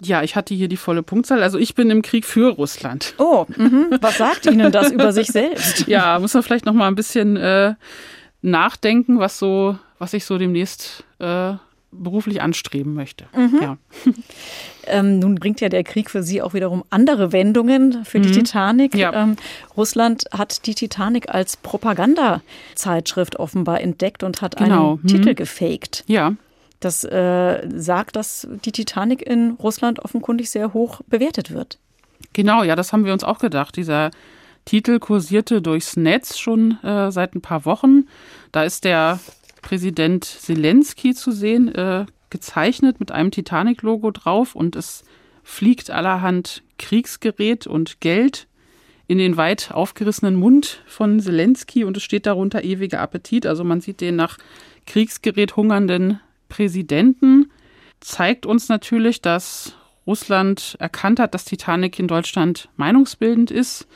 Ja, ich hatte hier die volle Punktzahl. Also ich bin im Krieg für Russland. Oh, mh. was sagt Ihnen das über sich selbst? Ja, muss man vielleicht noch mal ein bisschen äh, nachdenken, was so, was ich so demnächst äh, beruflich anstreben möchte. Mhm. Ja. Ähm, nun bringt ja der Krieg für Sie auch wiederum andere Wendungen für die mhm. Titanic. Ja. Ähm, Russland hat die Titanic als Propagandazeitschrift offenbar entdeckt und hat genau. einen mhm. Titel gefaked. Ja. Das äh, sagt, dass die Titanic in Russland offenkundig sehr hoch bewertet wird. Genau, ja, das haben wir uns auch gedacht. Dieser Titel kursierte durchs Netz schon äh, seit ein paar Wochen. Da ist der Präsident Zelensky zu sehen, äh, gezeichnet mit einem Titanic-Logo drauf und es fliegt allerhand Kriegsgerät und Geld in den weit aufgerissenen Mund von Zelensky und es steht darunter ewiger Appetit. Also man sieht den nach Kriegsgerät hungernden Präsidenten. Zeigt uns natürlich, dass Russland erkannt hat, dass Titanic in Deutschland meinungsbildend ist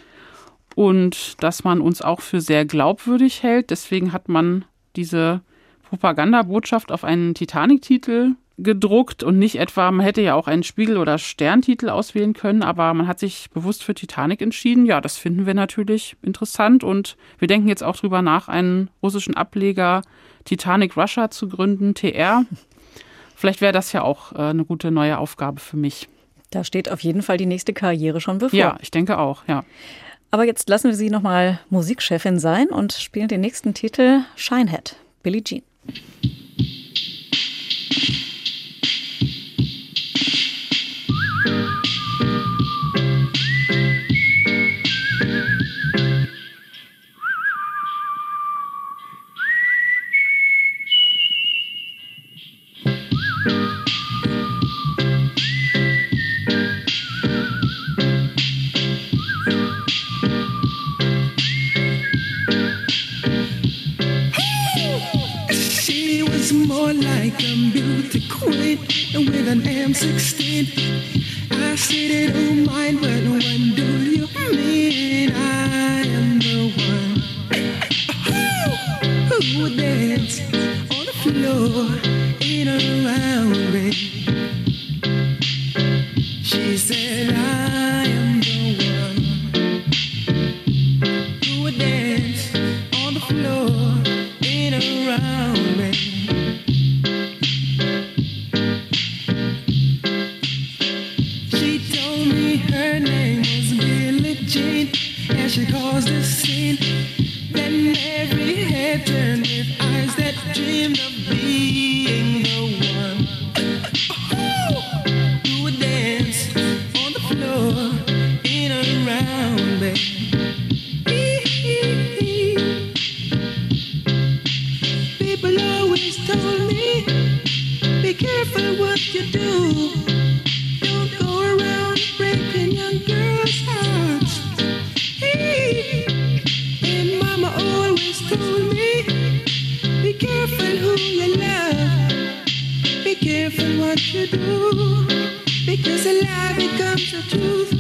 und dass man uns auch für sehr glaubwürdig hält. Deswegen hat man diese Propagandabotschaft auf einen Titanic-Titel gedruckt und nicht etwa, man hätte ja auch einen Spiegel- oder Sterntitel auswählen können, aber man hat sich bewusst für Titanic entschieden. Ja, das finden wir natürlich interessant und wir denken jetzt auch drüber nach, einen russischen Ableger Titanic Russia zu gründen, TR. Vielleicht wäre das ja auch äh, eine gute neue Aufgabe für mich. Da steht auf jeden Fall die nächste Karriere schon bevor. Ja, ich denke auch, ja. Aber jetzt lassen wir Sie nochmal Musikchefin sein und spielen den nächsten Titel Shinehead, Billie Jean. Thank you. Be careful who you love. Be careful what you do. Because a lie becomes a truth.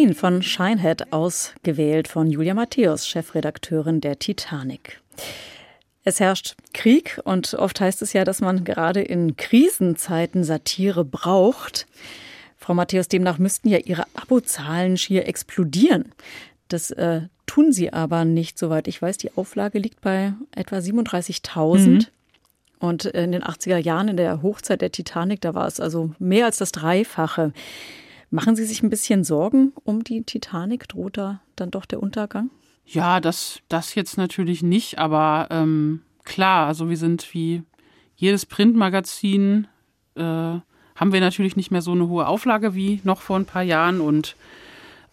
Jean von Shinehead ausgewählt von Julia Matthäus, Chefredakteurin der Titanic. Es herrscht Krieg und oft heißt es ja, dass man gerade in Krisenzeiten Satire braucht. Frau Matthäus, demnach müssten ja Ihre Abozahlen schier explodieren. Das äh, tun sie aber nicht, soweit ich weiß. Die Auflage liegt bei etwa 37.000. Mhm. Und in den 80er Jahren, in der Hochzeit der Titanic, da war es also mehr als das Dreifache. Machen Sie sich ein bisschen Sorgen um die Titanic? Droht da dann doch der Untergang? Ja, das, das jetzt natürlich nicht, aber ähm, klar, also wir sind wie jedes Printmagazin, äh, haben wir natürlich nicht mehr so eine hohe Auflage wie noch vor ein paar Jahren und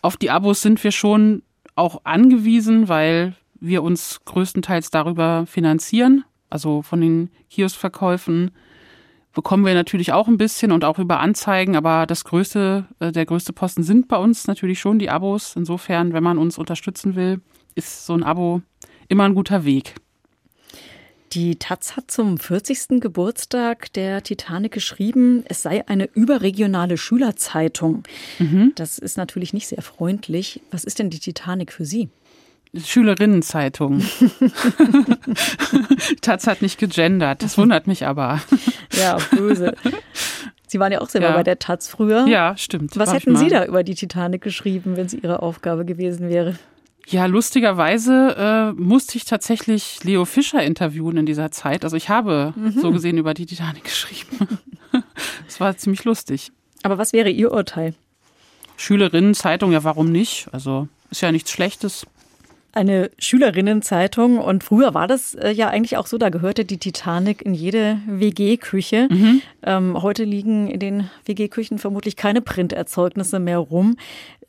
auf die Abos sind wir schon auch angewiesen, weil wir uns größtenteils darüber finanzieren, also von den Kioskverkäufen bekommen wir natürlich auch ein bisschen und auch über Anzeigen, aber das größte, äh, der größte Posten sind bei uns natürlich schon die Abos. Insofern, wenn man uns unterstützen will, ist so ein Abo immer ein guter Weg. Die Taz hat zum 40. Geburtstag der Titanic geschrieben, es sei eine überregionale Schülerzeitung. Mhm. Das ist natürlich nicht sehr freundlich. Was ist denn die Titanic für Sie? Schülerinnenzeitung. Taz hat nicht gegendert, das wundert mich aber. Ja, böse. Sie waren ja auch selber ja. bei der Taz früher. Ja, stimmt. Was hätten Sie da über die Titanic geschrieben, wenn es Ihre Aufgabe gewesen wäre? Ja, lustigerweise äh, musste ich tatsächlich Leo Fischer interviewen in dieser Zeit. Also ich habe mhm. so gesehen über die Titanic geschrieben. Es war ziemlich lustig. Aber was wäre Ihr Urteil? Schülerinnenzeitung, ja, warum nicht? Also ist ja nichts Schlechtes eine Schülerinnenzeitung und früher war das äh, ja eigentlich auch so, da gehörte die Titanic in jede WG-Küche. Mhm. Ähm, heute liegen in den WG-Küchen vermutlich keine Printerzeugnisse mehr rum.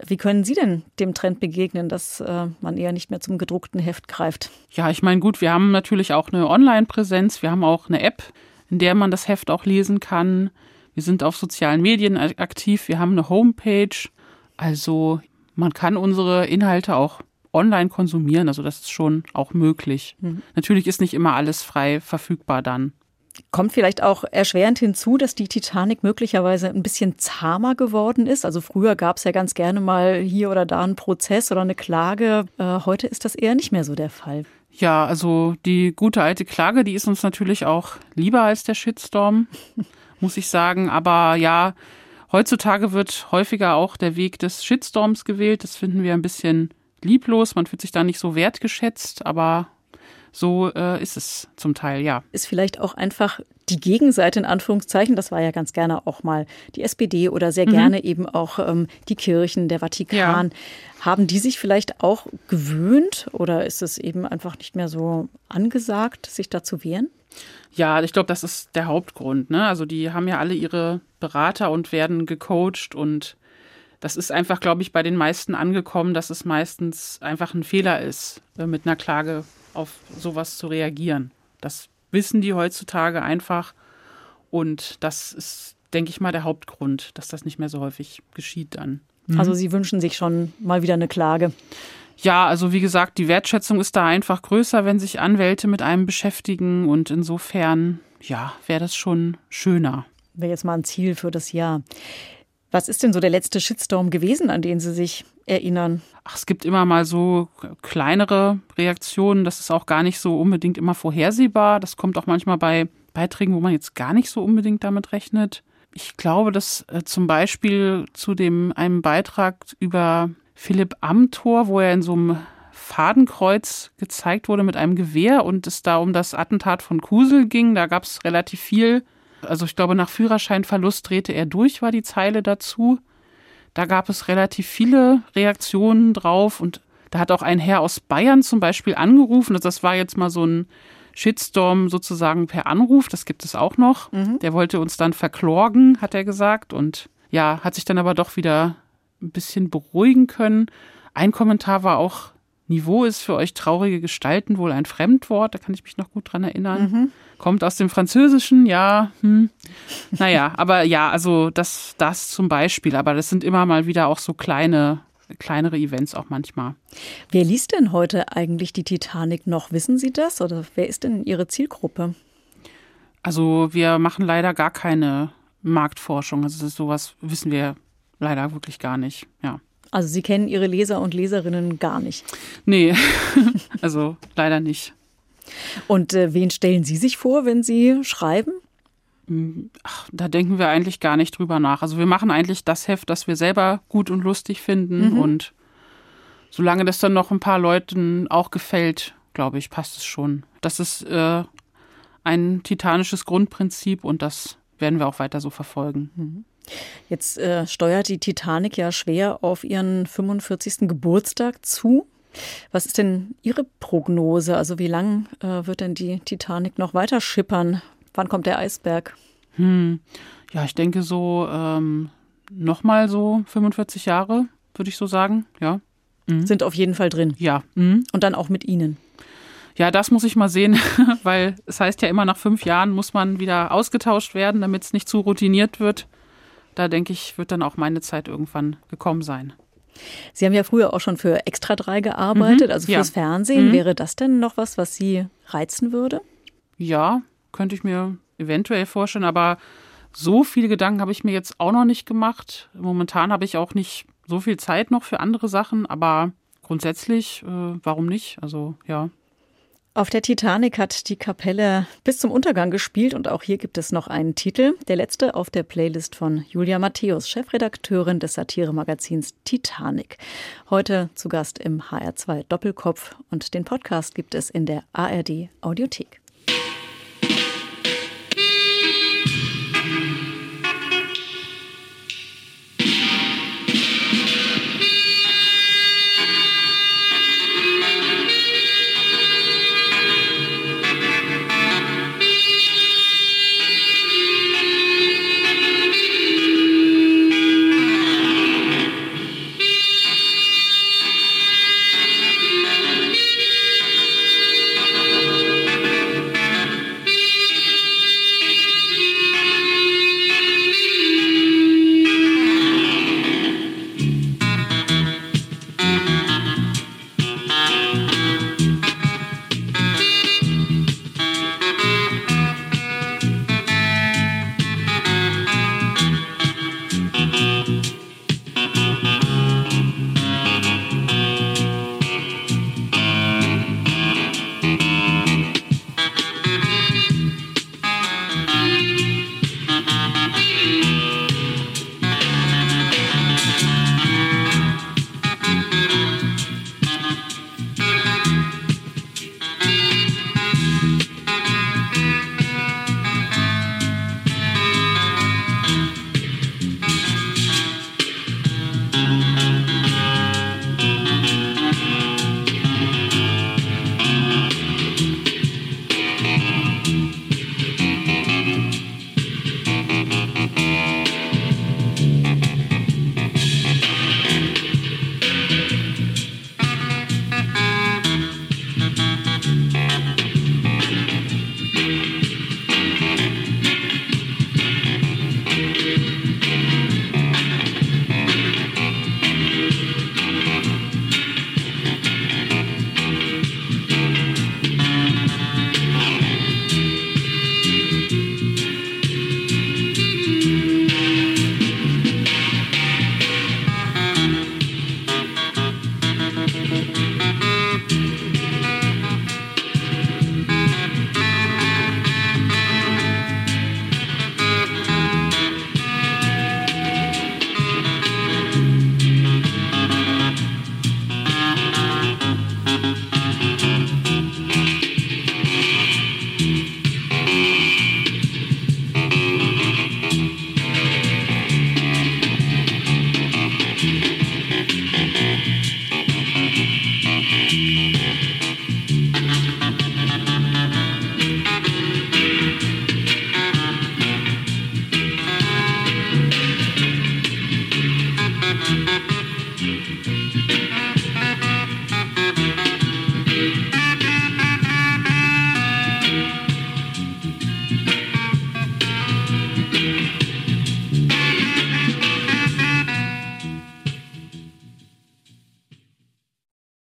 Wie können Sie denn dem Trend begegnen, dass äh, man eher nicht mehr zum gedruckten Heft greift? Ja, ich meine, gut, wir haben natürlich auch eine Online-Präsenz, wir haben auch eine App, in der man das Heft auch lesen kann. Wir sind auf sozialen Medien aktiv, wir haben eine Homepage. Also man kann unsere Inhalte auch online konsumieren. Also das ist schon auch möglich. Mhm. Natürlich ist nicht immer alles frei verfügbar dann. Kommt vielleicht auch erschwerend hinzu, dass die Titanic möglicherweise ein bisschen zahmer geworden ist. Also früher gab es ja ganz gerne mal hier oder da einen Prozess oder eine Klage. Äh, heute ist das eher nicht mehr so der Fall. Ja, also die gute alte Klage, die ist uns natürlich auch lieber als der Shitstorm, muss ich sagen. Aber ja, heutzutage wird häufiger auch der Weg des Shitstorms gewählt. Das finden wir ein bisschen lieblos, man fühlt sich da nicht so wertgeschätzt, aber so äh, ist es zum Teil, ja. Ist vielleicht auch einfach die Gegenseite in Anführungszeichen, das war ja ganz gerne auch mal die SPD oder sehr mhm. gerne eben auch ähm, die Kirchen, der Vatikan. Ja. Haben die sich vielleicht auch gewöhnt oder ist es eben einfach nicht mehr so angesagt, sich da zu wehren? Ja, ich glaube, das ist der Hauptgrund. Ne? Also die haben ja alle ihre Berater und werden gecoacht und das ist einfach, glaube ich, bei den meisten angekommen, dass es meistens einfach ein Fehler ist, äh, mit einer Klage auf sowas zu reagieren. Das wissen die heutzutage einfach. Und das ist, denke ich mal, der Hauptgrund, dass das nicht mehr so häufig geschieht dann. Mhm. Also Sie wünschen sich schon mal wieder eine Klage. Ja, also wie gesagt, die Wertschätzung ist da einfach größer, wenn sich Anwälte mit einem beschäftigen. Und insofern, ja, wäre das schon schöner. Wäre jetzt mal ein Ziel für das Jahr. Was ist denn so der letzte Shitstorm gewesen, an den Sie sich erinnern? Ach, es gibt immer mal so kleinere Reaktionen. Das ist auch gar nicht so unbedingt immer vorhersehbar. Das kommt auch manchmal bei Beiträgen, wo man jetzt gar nicht so unbedingt damit rechnet. Ich glaube, dass äh, zum Beispiel zu dem einem Beitrag über Philipp Amthor, wo er in so einem Fadenkreuz gezeigt wurde mit einem Gewehr und es da um das Attentat von Kusel ging, da gab es relativ viel also ich glaube, nach Führerscheinverlust drehte er durch, war die Zeile dazu. Da gab es relativ viele Reaktionen drauf und da hat auch ein Herr aus Bayern zum Beispiel angerufen. Also das war jetzt mal so ein Shitstorm sozusagen per Anruf. Das gibt es auch noch. Mhm. Der wollte uns dann verklorgen, hat er gesagt. Und ja, hat sich dann aber doch wieder ein bisschen beruhigen können. Ein Kommentar war auch, Niveau ist für euch traurige Gestalten wohl ein Fremdwort. Da kann ich mich noch gut dran erinnern. Mhm. Kommt aus dem Französischen, ja. Hm. Naja, aber ja, also das, das zum Beispiel. Aber das sind immer mal wieder auch so kleine, kleinere Events auch manchmal. Wer liest denn heute eigentlich die Titanic noch? Wissen Sie das? Oder wer ist denn Ihre Zielgruppe? Also wir machen leider gar keine Marktforschung. Also sowas wissen wir leider wirklich gar nicht. Ja. Also Sie kennen Ihre Leser und Leserinnen gar nicht? Nee, also leider nicht. Und äh, wen stellen Sie sich vor, wenn Sie schreiben? Ach, da denken wir eigentlich gar nicht drüber nach. Also wir machen eigentlich das Heft, das wir selber gut und lustig finden. Mhm. Und solange das dann noch ein paar Leuten auch gefällt, glaube ich, passt es schon. Das ist äh, ein titanisches Grundprinzip und das werden wir auch weiter so verfolgen. Mhm. Jetzt äh, steuert die Titanic ja schwer auf ihren 45. Geburtstag zu. Was ist denn Ihre Prognose? Also wie lang äh, wird denn die Titanic noch weiter schippern? Wann kommt der Eisberg? Hm. Ja, ich denke so ähm, nochmal so 45 Jahre, würde ich so sagen. Ja. Mhm. Sind auf jeden Fall drin. Ja. Mhm. Und dann auch mit Ihnen. Ja, das muss ich mal sehen, weil es heißt ja immer, nach fünf Jahren muss man wieder ausgetauscht werden, damit es nicht zu routiniert wird. Da denke ich, wird dann auch meine Zeit irgendwann gekommen sein. Sie haben ja früher auch schon für Extra 3 gearbeitet, mhm, also fürs ja. Fernsehen. Mhm. Wäre das denn noch was, was Sie reizen würde? Ja, könnte ich mir eventuell vorstellen, aber so viele Gedanken habe ich mir jetzt auch noch nicht gemacht. Momentan habe ich auch nicht so viel Zeit noch für andere Sachen, aber grundsätzlich, äh, warum nicht? Also ja. Auf der Titanic hat die Kapelle bis zum Untergang gespielt und auch hier gibt es noch einen Titel. Der letzte auf der Playlist von Julia Matthäus, Chefredakteurin des Satiremagazins Titanic. Heute zu Gast im HR2 Doppelkopf und den Podcast gibt es in der ARD Audiothek.